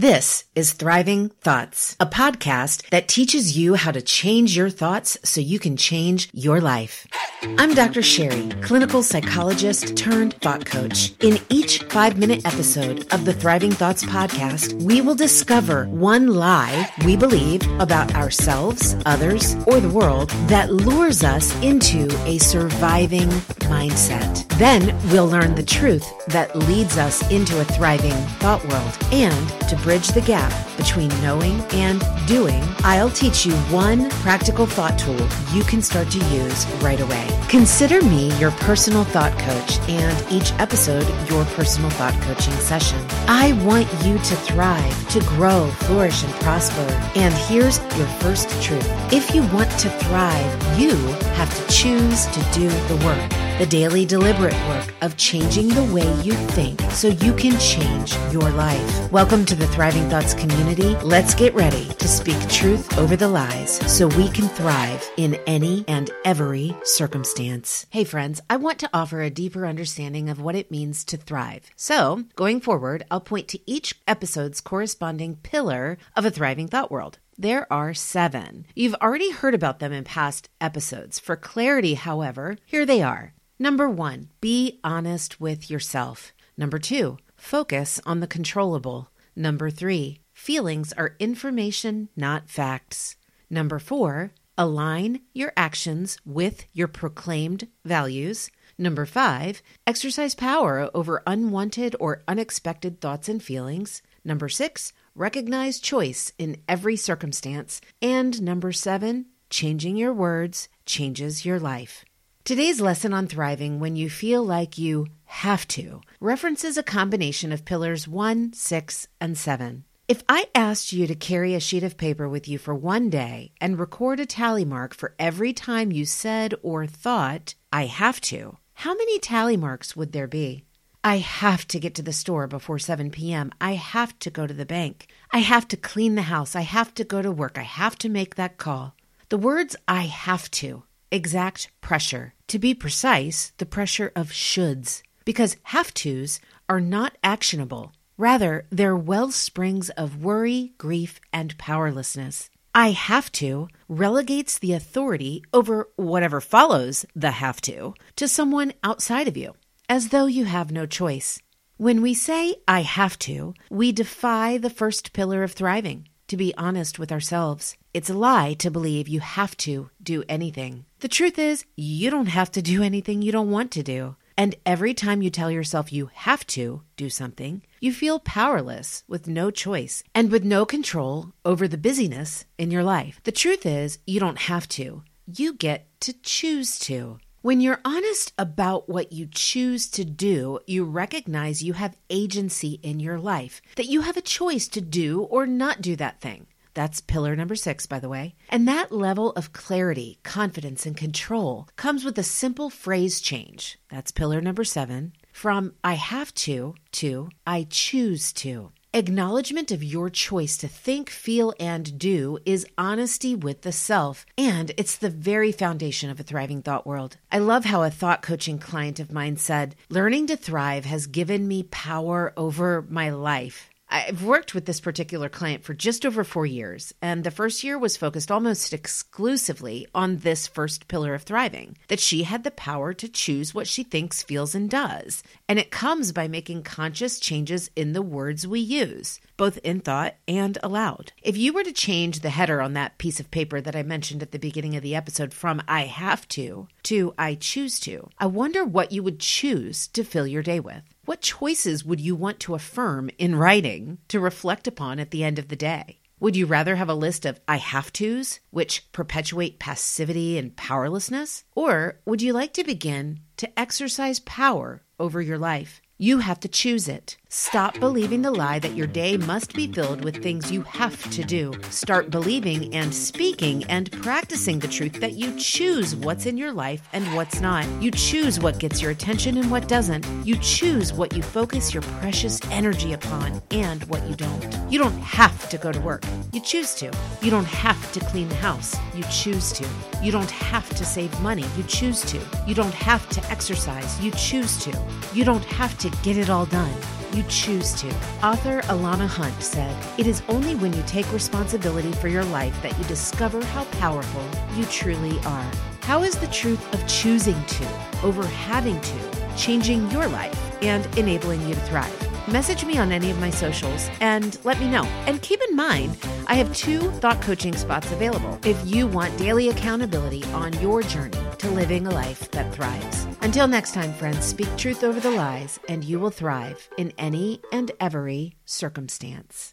This is Thriving Thoughts, a podcast that teaches you how to change your thoughts so you can change your life. I'm Dr. Sherry, clinical psychologist turned thought coach. In each five minute episode of the Thriving Thoughts podcast, we will discover one lie we believe about ourselves, others, or the world that lures us into a surviving mindset. Then we'll learn the truth that leads us into a thriving thought world. And to bridge the gap between knowing and doing, I'll teach you one practical thought tool you can start to use right away. Consider me your personal thought coach and each episode your personal thought coaching session. I want you to thrive, to grow, flourish, and prosper. And here's your first truth. If you want to thrive, you have to choose to do the work the daily deliberate work of changing the way you think so you can change your life. Welcome to the Thriving Thoughts community. Let's get ready to speak truth over the lies so we can thrive in any and every circumstance. Hey, friends, I want to offer a deeper understanding of what it means to thrive. So, going forward, I'll point to each episode's corresponding pillar of a thriving thought world. There are seven. You've already heard about them in past episodes. For clarity, however, here they are. Number one, be honest with yourself. Number two, focus on the controllable. Number three, feelings are information, not facts. Number four, align your actions with your proclaimed values. Number five, exercise power over unwanted or unexpected thoughts and feelings. Number six, recognize choice in every circumstance. And number seven, changing your words changes your life. Today's lesson on thriving when you feel like you have to references a combination of pillars 1, 6, and 7. If I asked you to carry a sheet of paper with you for one day and record a tally mark for every time you said or thought, I have to, how many tally marks would there be? I have to get to the store before 7 p.m. I have to go to the bank. I have to clean the house. I have to go to work. I have to make that call. The words I have to exact pressure. To be precise, the pressure of shoulds, because have tos are not actionable. Rather, they're well springs of worry, grief, and powerlessness. I have to relegates the authority over whatever follows the have to to someone outside of you, as though you have no choice. When we say I have to, we defy the first pillar of thriving to be honest with ourselves. It's a lie to believe you have to do anything. The truth is, you don't have to do anything you don't want to do. And every time you tell yourself you have to do something, you feel powerless with no choice and with no control over the busyness in your life. The truth is, you don't have to. You get to choose to. When you're honest about what you choose to do, you recognize you have agency in your life, that you have a choice to do or not do that thing. That's pillar number six, by the way. And that level of clarity, confidence, and control comes with a simple phrase change. That's pillar number seven from I have to to I choose to. Acknowledgement of your choice to think, feel, and do is honesty with the self, and it's the very foundation of a thriving thought world. I love how a thought coaching client of mine said, Learning to thrive has given me power over my life. I've worked with this particular client for just over four years, and the first year was focused almost exclusively on this first pillar of thriving that she had the power to choose what she thinks, feels, and does. And it comes by making conscious changes in the words we use, both in thought and aloud. If you were to change the header on that piece of paper that I mentioned at the beginning of the episode from I have to to I choose to, I wonder what you would choose to fill your day with. What choices would you want to affirm in writing to reflect upon at the end of the day? Would you rather have a list of I have tos, which perpetuate passivity and powerlessness? Or would you like to begin to exercise power over your life? You have to choose it. Stop believing the lie that your day must be filled with things you have to do. Start believing and speaking and practicing the truth that you choose what's in your life and what's not. You choose what gets your attention and what doesn't. You choose what you focus your precious energy upon and what you don't. You don't have to go to work. You choose to. You don't have to clean the house. You choose to. You don't have to save money. You choose to. You don't have to exercise. You choose to. You don't have to get it all done. You choose to. Author Alana Hunt said, It is only when you take responsibility for your life that you discover how powerful you truly are. How is the truth of choosing to over having to changing your life and enabling you to thrive? Message me on any of my socials and let me know. And keep in mind, I have two thought coaching spots available if you want daily accountability on your journey to living a life that thrives. Until next time, friends, speak truth over the lies, and you will thrive in any and every circumstance.